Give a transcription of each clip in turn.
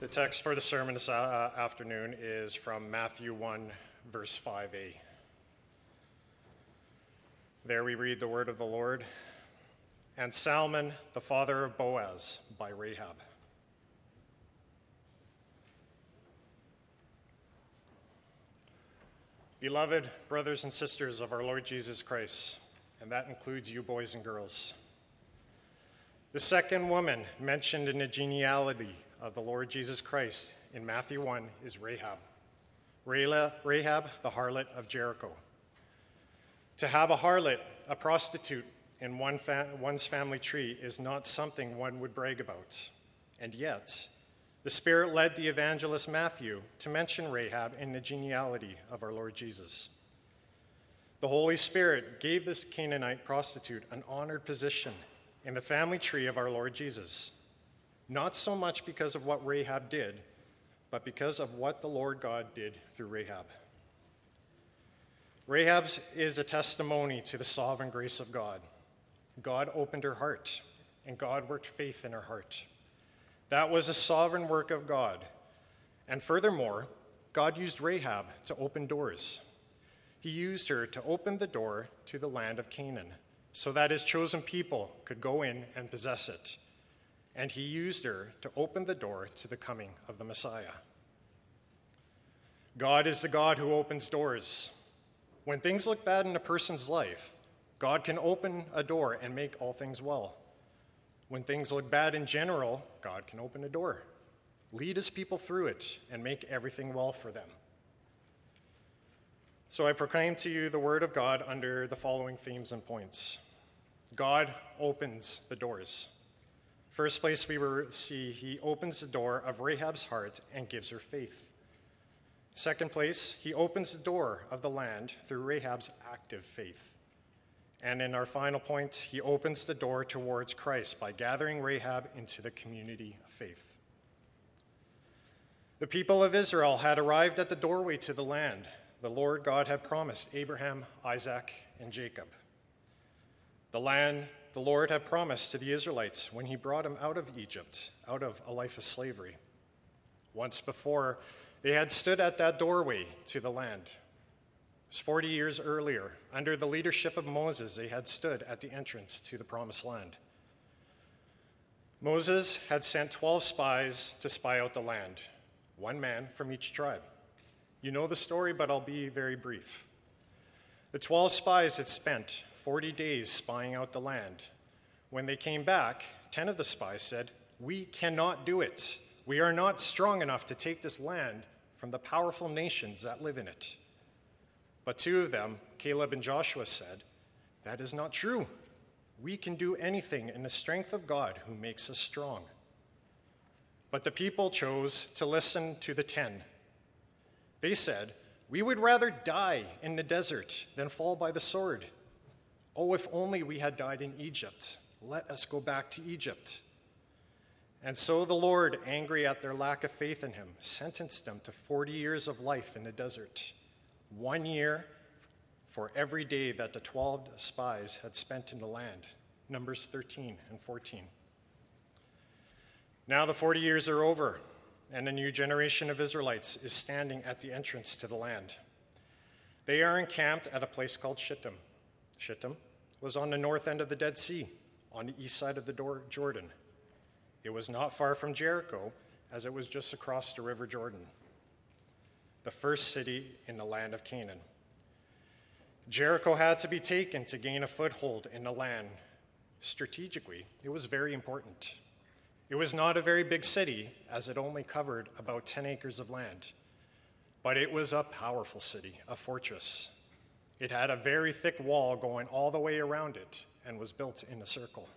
The text for the sermon this uh, afternoon is from Matthew 1, verse 5a. There we read the word of the Lord. And Salmon, the father of Boaz, by Rahab. Beloved brothers and sisters of our Lord Jesus Christ, and that includes you boys and girls. The second woman mentioned in the genealogy of the Lord Jesus Christ in Matthew 1 is Rahab. Rahab, the harlot of Jericho. To have a harlot, a prostitute, in one fa- one's family tree is not something one would brag about. And yet, the Spirit led the evangelist Matthew to mention Rahab in the genealogy of our Lord Jesus. The Holy Spirit gave this Canaanite prostitute an honored position in the family tree of our Lord Jesus not so much because of what Rahab did, but because of what the Lord God did through Rahab. Rahab is a testimony to the sovereign grace of God. God opened her heart, and God worked faith in her heart. That was a sovereign work of God. And furthermore, God used Rahab to open doors. He used her to open the door to the land of Canaan so that his chosen people could go in and possess it and he used her to open the door to the coming of the Messiah. God is the God who opens doors. When things look bad in a person's life, God can open a door and make all things well. When things look bad in general, God can open a door, lead his people through it, and make everything well for them. So I proclaim to you the word of God under the following themes and points God opens the doors. First place we see, he opens the door of Rahab's heart and gives her faith. Second place, he opens the door of the land through Rahab's active faith. And in our final point, he opens the door towards Christ by gathering Rahab into the community of faith. The people of Israel had arrived at the doorway to the land the Lord God had promised Abraham, Isaac, and Jacob. The land the Lord had promised to the Israelites when he brought them out of Egypt, out of a life of slavery. Once before, they had stood at that doorway to the land. It was 40 years earlier, under the leadership of Moses, they had stood at the entrance to the promised land. Moses had sent 12 spies to spy out the land, one man from each tribe. You know the story, but I'll be very brief. The 12 spies had spent 40 days spying out the land. When they came back, 10 of the spies said, We cannot do it. We are not strong enough to take this land from the powerful nations that live in it. But two of them, Caleb and Joshua, said, That is not true. We can do anything in the strength of God who makes us strong. But the people chose to listen to the ten. They said, We would rather die in the desert than fall by the sword. Oh, if only we had died in Egypt. Let us go back to Egypt. And so the Lord, angry at their lack of faith in him, sentenced them to 40 years of life in the desert, one year for every day that the 12 spies had spent in the land. Numbers 13 and 14. Now the 40 years are over, and a new generation of Israelites is standing at the entrance to the land. They are encamped at a place called Shittim. Shittim was on the north end of the Dead Sea, on the east side of the Jordan. It was not far from Jericho, as it was just across the River Jordan, the first city in the land of Canaan. Jericho had to be taken to gain a foothold in the land. Strategically, it was very important. It was not a very big city, as it only covered about 10 acres of land, but it was a powerful city, a fortress. It had a very thick wall going all the way around it and was built in a circle.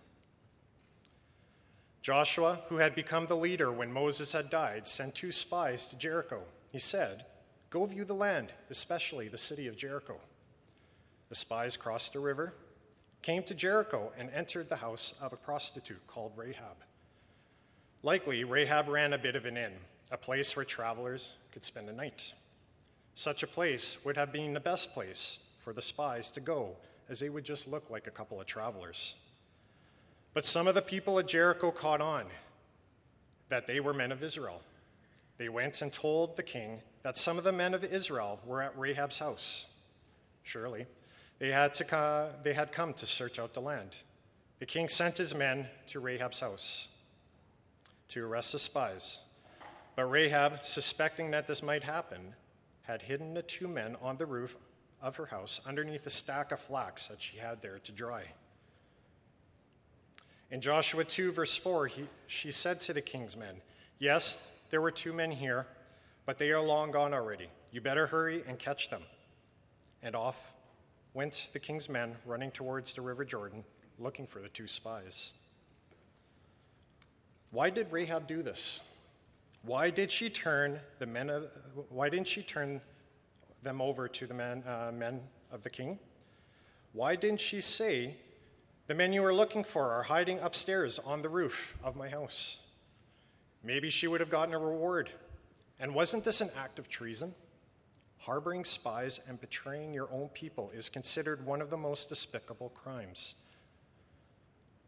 Joshua, who had become the leader when Moses had died, sent two spies to Jericho. He said, Go view the land, especially the city of Jericho. The spies crossed the river, came to Jericho, and entered the house of a prostitute called Rahab. Likely, Rahab ran a bit of an inn, a place where travelers could spend a night. Such a place would have been the best place for the spies to go, as they would just look like a couple of travelers. But some of the people at Jericho caught on that they were men of Israel. they went and told the king that some of the men of Israel were at Rahab's house. Surely, they had, to, they had come to search out the land. The king sent his men to Rahab's house to arrest the spies. But Rahab, suspecting that this might happen, had hidden the two men on the roof of her house underneath a stack of flax that she had there to dry. In Joshua 2, verse 4, he, she said to the king's men, Yes, there were two men here, but they are long gone already. You better hurry and catch them. And off went the king's men running towards the river Jordan looking for the two spies. Why did Rahab do this? Why did she turn the men of, why didn't she turn them over to the men, uh, men of the king? Why didn't she say, The men you are looking for are hiding upstairs on the roof of my house? Maybe she would have gotten a reward. And wasn't this an act of treason? Harboring spies and betraying your own people is considered one of the most despicable crimes.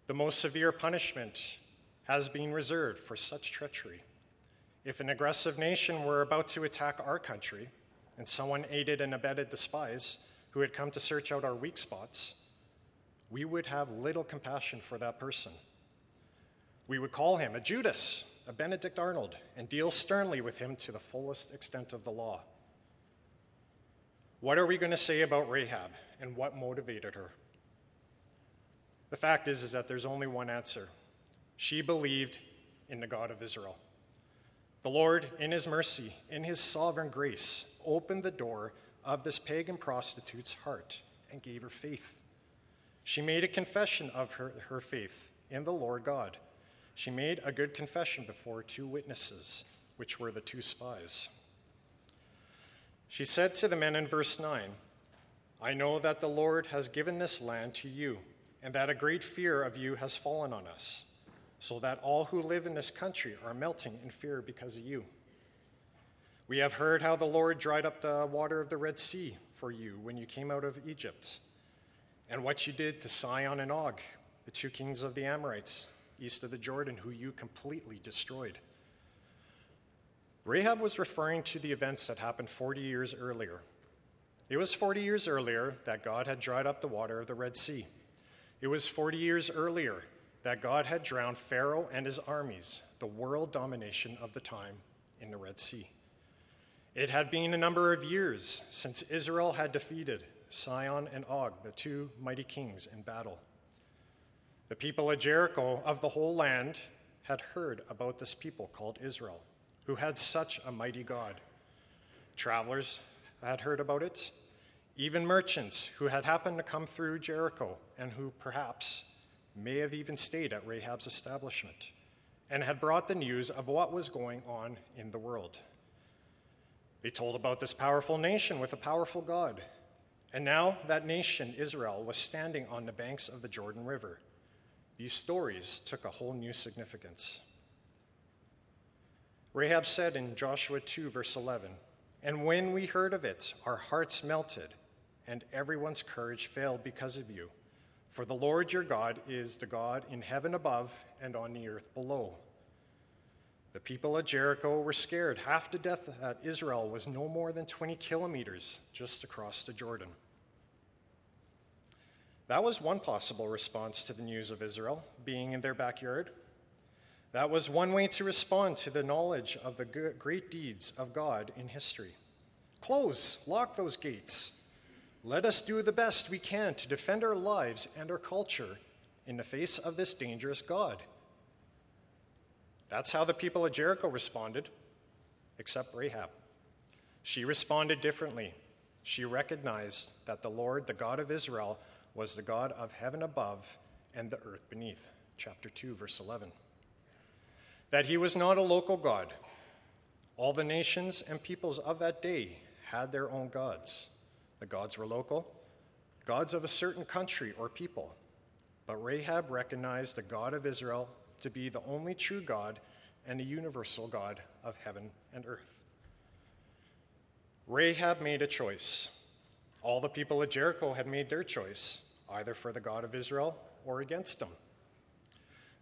The most severe punishment has been reserved for such treachery. If an aggressive nation were about to attack our country and someone aided and abetted the spies who had come to search out our weak spots, we would have little compassion for that person. We would call him a Judas, a Benedict Arnold, and deal sternly with him to the fullest extent of the law. What are we going to say about Rahab and what motivated her? The fact is, is that there's only one answer. She believed in the God of Israel. The Lord, in his mercy, in his sovereign grace, opened the door of this pagan prostitute's heart and gave her faith. She made a confession of her, her faith in the Lord God. She made a good confession before two witnesses, which were the two spies. She said to the men in verse 9, I know that the Lord has given this land to you and that a great fear of you has fallen on us, so that all who live in this country are melting in fear because of you. We have heard how the Lord dried up the water of the Red Sea for you when you came out of Egypt, and what you did to Sihon and Og, the two kings of the Amorites east of the Jordan, who you completely destroyed. Rahab was referring to the events that happened 40 years earlier. It was 40 years earlier that God had dried up the water of the Red Sea. It was 40 years earlier that God had drowned Pharaoh and his armies, the world domination of the time, in the Red Sea. It had been a number of years since Israel had defeated Sihon and Og, the two mighty kings, in battle. The people of Jericho, of the whole land, had heard about this people called Israel, who had such a mighty God. Travelers had heard about it, even merchants who had happened to come through Jericho and who perhaps may have even stayed at Rahab's establishment and had brought the news of what was going on in the world. They told about this powerful nation with a powerful God. And now that nation, Israel, was standing on the banks of the Jordan River. These stories took a whole new significance. Rahab said in Joshua 2, verse 11, And when we heard of it, our hearts melted and everyone's courage failed because of you. For the Lord your God is the God in heaven above and on the earth below. The people at Jericho were scared half to death that Israel was no more than 20 kilometers just across the Jordan. That was one possible response to the news of Israel being in their backyard. That was one way to respond to the knowledge of the great deeds of God in history. Close, lock those gates. Let us do the best we can to defend our lives and our culture in the face of this dangerous God. That's how the people of Jericho responded, except Rahab. She responded differently. She recognized that the Lord, the God of Israel, was the God of heaven above and the earth beneath. Chapter 2, verse 11. That he was not a local God. All the nations and peoples of that day had their own gods. The gods were local, gods of a certain country or people. But Rahab recognized the God of Israel to be the only true God and the universal God of heaven and earth. Rahab made a choice. All the people of Jericho had made their choice, either for the God of Israel or against him.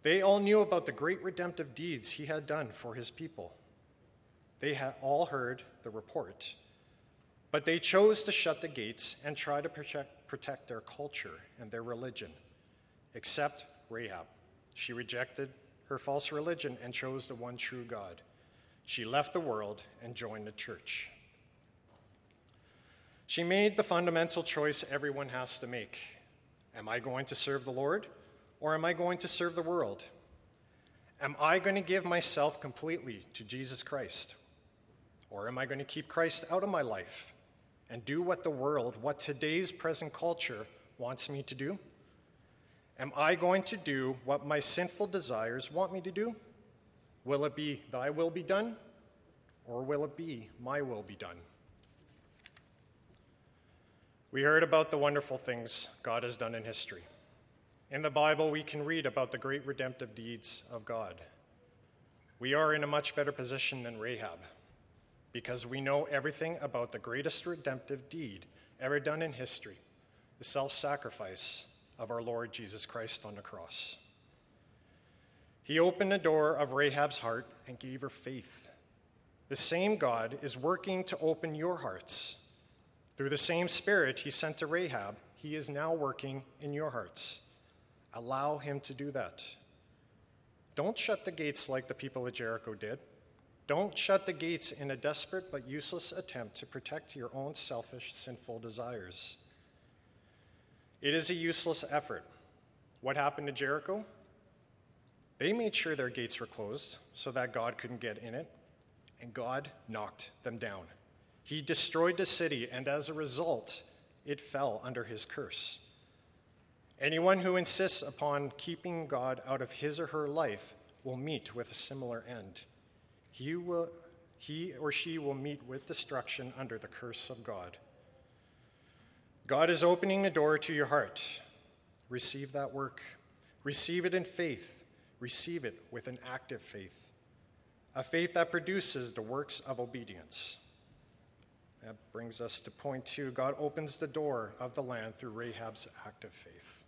They all knew about the great redemptive deeds he had done for his people. They had all heard the report. But they chose to shut the gates and try to protect, their culture and their religion, except Rahab. She rejected her false religion and chose the one true God. She left the world and joined the church. She made the fundamental choice everyone has to make Am I going to serve the Lord or am I going to serve the world? Am I going to give myself completely to Jesus Christ? Or am I going to keep Christ out of my life and do what the world, what today's present culture wants me to do? Am I going to do what my sinful desires want me to do? Will it be thy will be done? Or will it be my will be done? We heard about the wonderful things God has done in history. In the Bible, we can read about the great redemptive deeds of God. We are in a much better position than Rahab because we know everything about the greatest redemptive deed ever done in history the self sacrifice of our Lord Jesus Christ on the cross. He opened the door of Rahab's heart and gave her faith. The same God is working to open your hearts through the same Spirit he sent to Rahab, he is now working in your hearts. Allow him to do that. Don't shut the gates like the people of Jericho did. Don't shut the gates in a desperate but useless attempt to protect your own selfish, sinful desires. It is a useless effort. What happened to Jericho? They made sure their gates were closed so that God couldn't get in it, and God knocked them down. He destroyed the city, and as a result, it fell under his curse. Anyone who insists upon keeping God out of his or her life will meet with a similar end. He, will, he or she will meet with destruction under the curse of God. God is opening the door to your heart. Receive that work. Receive it in faith. Receive it with an active faith, a faith that produces the works of obedience. That brings us to point two God opens the door of the land through Rahab's act of faith.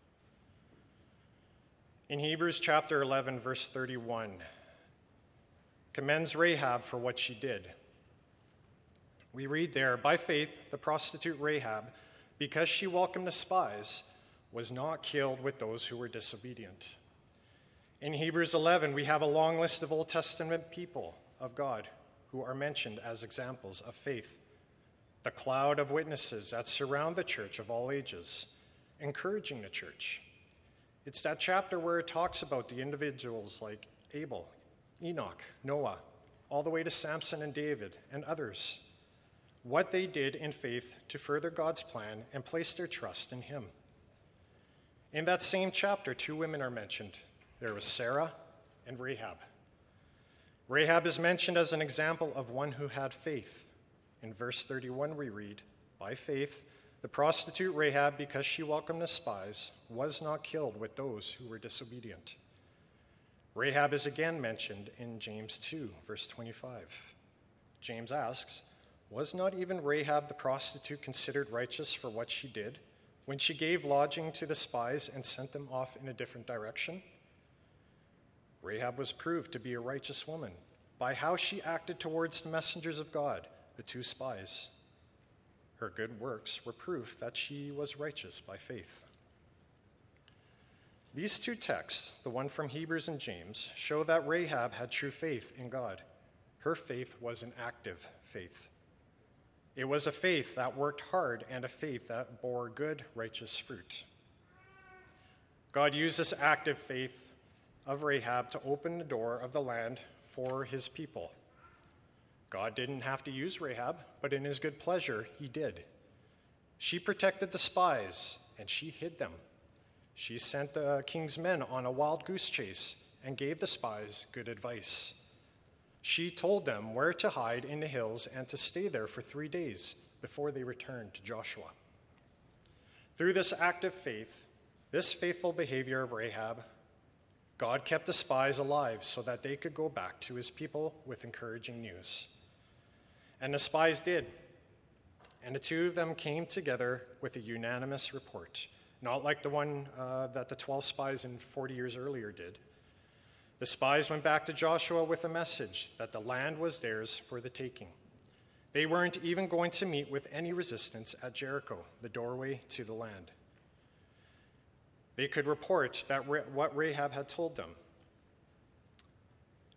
In Hebrews chapter 11, verse 31, commends Rahab for what she did. We read there, by faith, the prostitute Rahab, because she welcomed the spies, was not killed with those who were disobedient. In Hebrews 11, we have a long list of Old Testament people of God who are mentioned as examples of faith the cloud of witnesses that surround the church of all ages, encouraging the church. It's that chapter where it talks about the individuals like Abel, Enoch, Noah, all the way to Samson and David and others, what they did in faith to further God's plan and place their trust in Him. In that same chapter, two women are mentioned. There was Sarah and Rahab. Rahab is mentioned as an example of one who had faith in verse 31, we read, By faith, the prostitute Rahab, because she welcomed the spies, was not killed with those who were disobedient. Rahab is again mentioned in James 2, verse 25. James asks, Was not even Rahab the prostitute considered righteous for what she did when she gave lodging to the spies and sent them off in a different direction? Rahab was proved to be a righteous woman by how she acted towards the messengers of God the two spies. Her good works were proof that she was righteous by faith. These two texts, the one from Hebrews and James, show that Rahab had true faith in God. Her faith was an active faith. It was a faith that worked hard and a faith that bore good, righteous fruit. God used this active faith of Rahab to open the door of the land for his people. God didn't have to use Rahab, but in his good pleasure, he did. She protected the spies, and she hid them. She sent the king's men on a wild goose chase and gave the spies good advice. She told them where to hide in the hills and to stay there for three days before they returned to Joshua. Through this act of faith, this faithful behavior of Rahab, God kept the spies alive so that they could go back to his people with encouraging news. And the spies did. And the two of them came together with a unanimous report, not like the one uh, that the 12 spies in 40 years earlier did. The spies went back to Joshua with a message that the land was theirs for the taking. They weren't even going to meet with any resistance at Jericho, the doorway to the land. They could report that what Rahab had told them.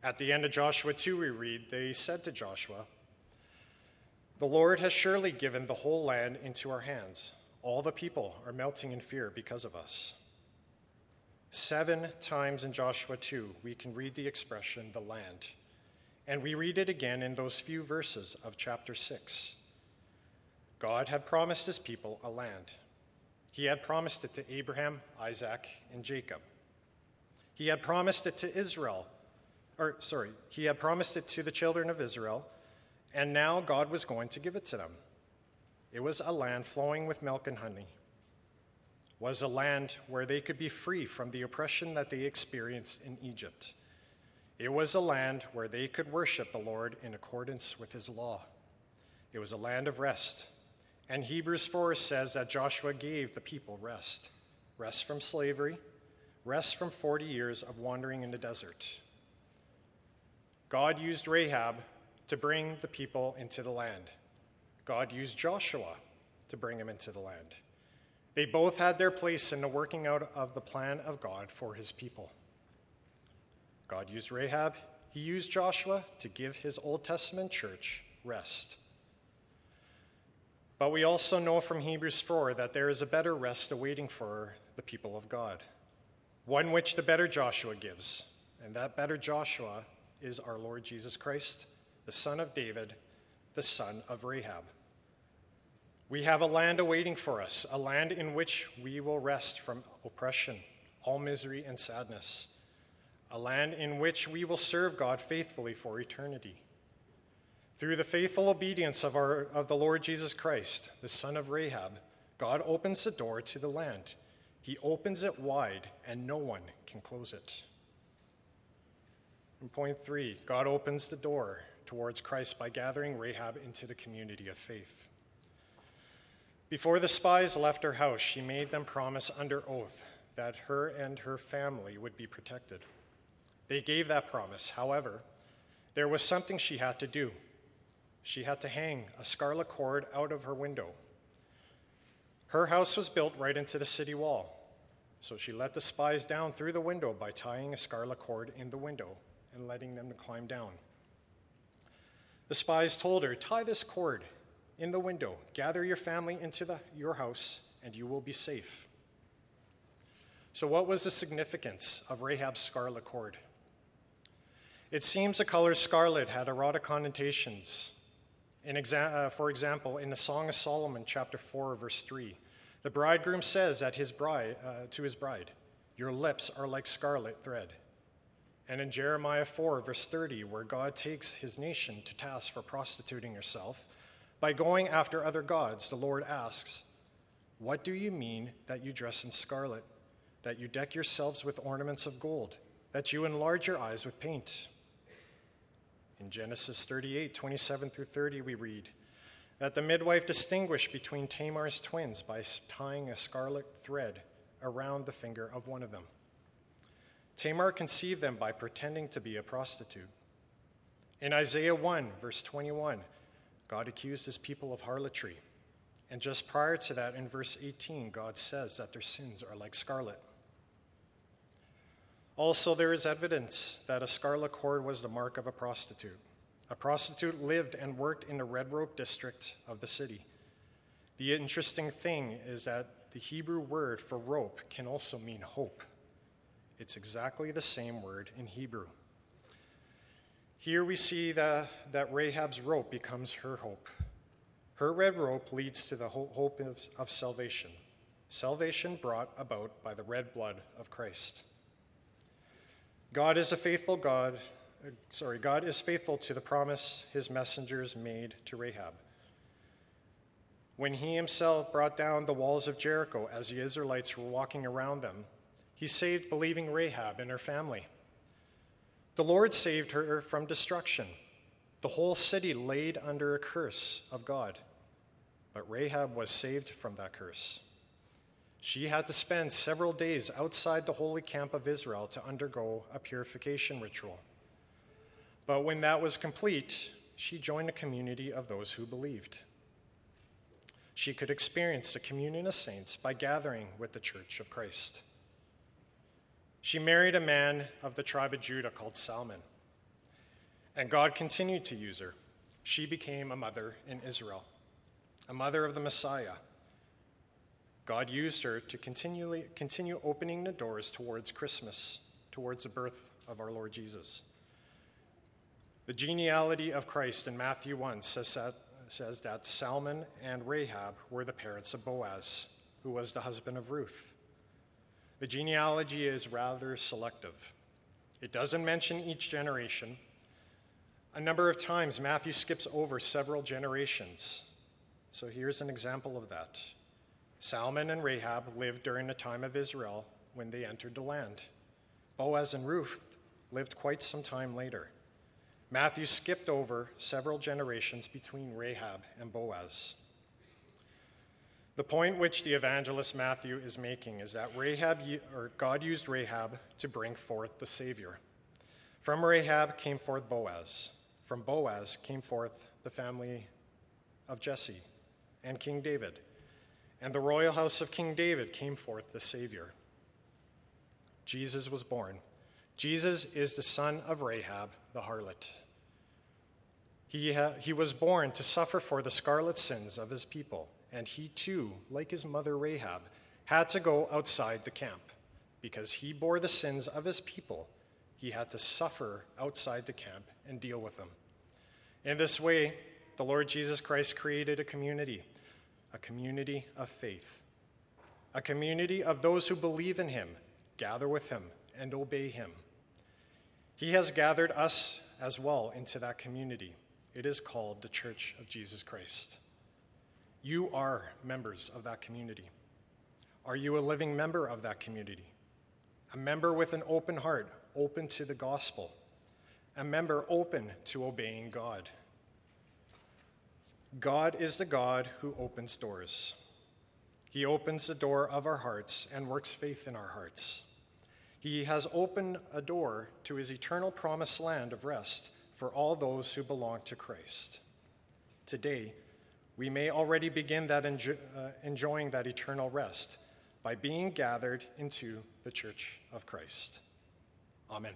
At the end of Joshua 2, we read, They said to Joshua, The Lord has surely given the whole land into our hands. All the people are melting in fear because of us. Seven times in Joshua 2, we can read the expression, the land. And we read it again in those few verses of chapter 6. God had promised his people a land. He had promised it to Abraham, Isaac, and Jacob. He had promised it to Israel, or sorry, he had promised it to the children of Israel, and now God was going to give it to them. It was a land flowing with milk and honey was a land where they could be free from the oppression that they experienced in Egypt. It was a land where they could worship the Lord in accordance with his law. It was a land of rest. And Hebrews 4 says that Joshua gave the people rest rest from slavery, rest from 40 years of wandering in the desert. God used Rahab to bring the people into the land. God used Joshua to bring him into the land. They both had their place in the working out of the plan of God for his people. God used Rahab, he used Joshua to give his Old Testament church rest. But we also know from Hebrews 4 that there is a better rest awaiting for the people of God, one which the better Joshua gives. And that better Joshua is our Lord Jesus Christ, the son of David, the son of Rahab. We have a land awaiting for us, a land in which we will rest from oppression, all misery, and sadness, a land in which we will serve God faithfully for eternity. Through the faithful obedience of, our, of the Lord Jesus Christ, the son of Rahab, God opens the door to the land. He opens it wide, and no one can close it. And point three God opens the door towards Christ by gathering Rahab into the community of faith. Before the spies left her house, she made them promise under oath that her and her family would be protected. They gave that promise. However, there was something she had to do. She had to hang a scarlet cord out of her window. Her house was built right into the city wall, so she let the spies down through the window by tying a scarlet cord in the window and letting them climb down. The spies told her, Tie this cord in the window, gather your family into the, your house, and you will be safe. So, what was the significance of Rahab's scarlet cord? It seems the color scarlet had erotic connotations. Exa- uh, for example, in the Song of Solomon, chapter 4, verse 3, the bridegroom says that his bride, uh, to his bride, Your lips are like scarlet thread. And in Jeremiah 4, verse 30, where God takes his nation to task for prostituting herself, by going after other gods, the Lord asks, What do you mean that you dress in scarlet, that you deck yourselves with ornaments of gold, that you enlarge your eyes with paint? In Genesis 38, 27 through 30, we read that the midwife distinguished between Tamar's twins by tying a scarlet thread around the finger of one of them. Tamar conceived them by pretending to be a prostitute. In Isaiah 1, verse 21, God accused his people of harlotry. And just prior to that, in verse 18, God says that their sins are like scarlet. Also, there is evidence that a scarlet cord was the mark of a prostitute. A prostitute lived and worked in the red rope district of the city. The interesting thing is that the Hebrew word for rope can also mean hope. It's exactly the same word in Hebrew. Here we see that, that Rahab's rope becomes her hope. Her red rope leads to the hope of, of salvation, salvation brought about by the red blood of Christ. God is a faithful God. Uh, sorry, God is faithful to the promise his messengers made to Rahab. When he himself brought down the walls of Jericho as the Israelites were walking around them, he saved believing Rahab and her family. The Lord saved her from destruction, the whole city laid under a curse of God. But Rahab was saved from that curse. She had to spend several days outside the holy camp of Israel to undergo a purification ritual. But when that was complete, she joined a community of those who believed. She could experience the communion of saints by gathering with the church of Christ. She married a man of the tribe of Judah called Salmon, and God continued to use her. She became a mother in Israel, a mother of the Messiah. God used her to continually continue opening the doors towards Christmas, towards the birth of our Lord Jesus. The genealogy of Christ in Matthew 1 says that, says that Salmon and Rahab were the parents of Boaz, who was the husband of Ruth. The genealogy is rather selective. It doesn't mention each generation. A number of times, Matthew skips over several generations. So here's an example of that. Salmon and Rahab lived during the time of Israel when they entered the land. Boaz and Ruth lived quite some time later. Matthew skipped over several generations between Rahab and Boaz. The point which the evangelist Matthew is making is that Rahab, or God used Rahab to bring forth the Savior. From Rahab came forth Boaz. From Boaz came forth the family of Jesse and King David. And the royal house of King David came forth the Savior. Jesus was born. Jesus is the son of Rahab the harlot. He, ha- he was born to suffer for the scarlet sins of his people, and he too, like his mother Rahab, had to go outside the camp. Because he bore the sins of his people, he had to suffer outside the camp and deal with them. In this way, the Lord Jesus Christ created a community, a community of faith, a community of those who believe in him, gather with him, and obey him. He has gathered us as well into that community. It is called the Church of Jesus Christ. You are members of that community. Are you a living member of that community? A member with an open heart, open to the gospel. A member open to obeying God. God is the God who opens doors. He opens the door of our hearts and works faith in our hearts. He has opened a door to his eternal promised land of rest for all those who belong to Christ. Today, we may already begin that enjo- uh, enjoying that eternal rest by being gathered into the church of Christ. Amen.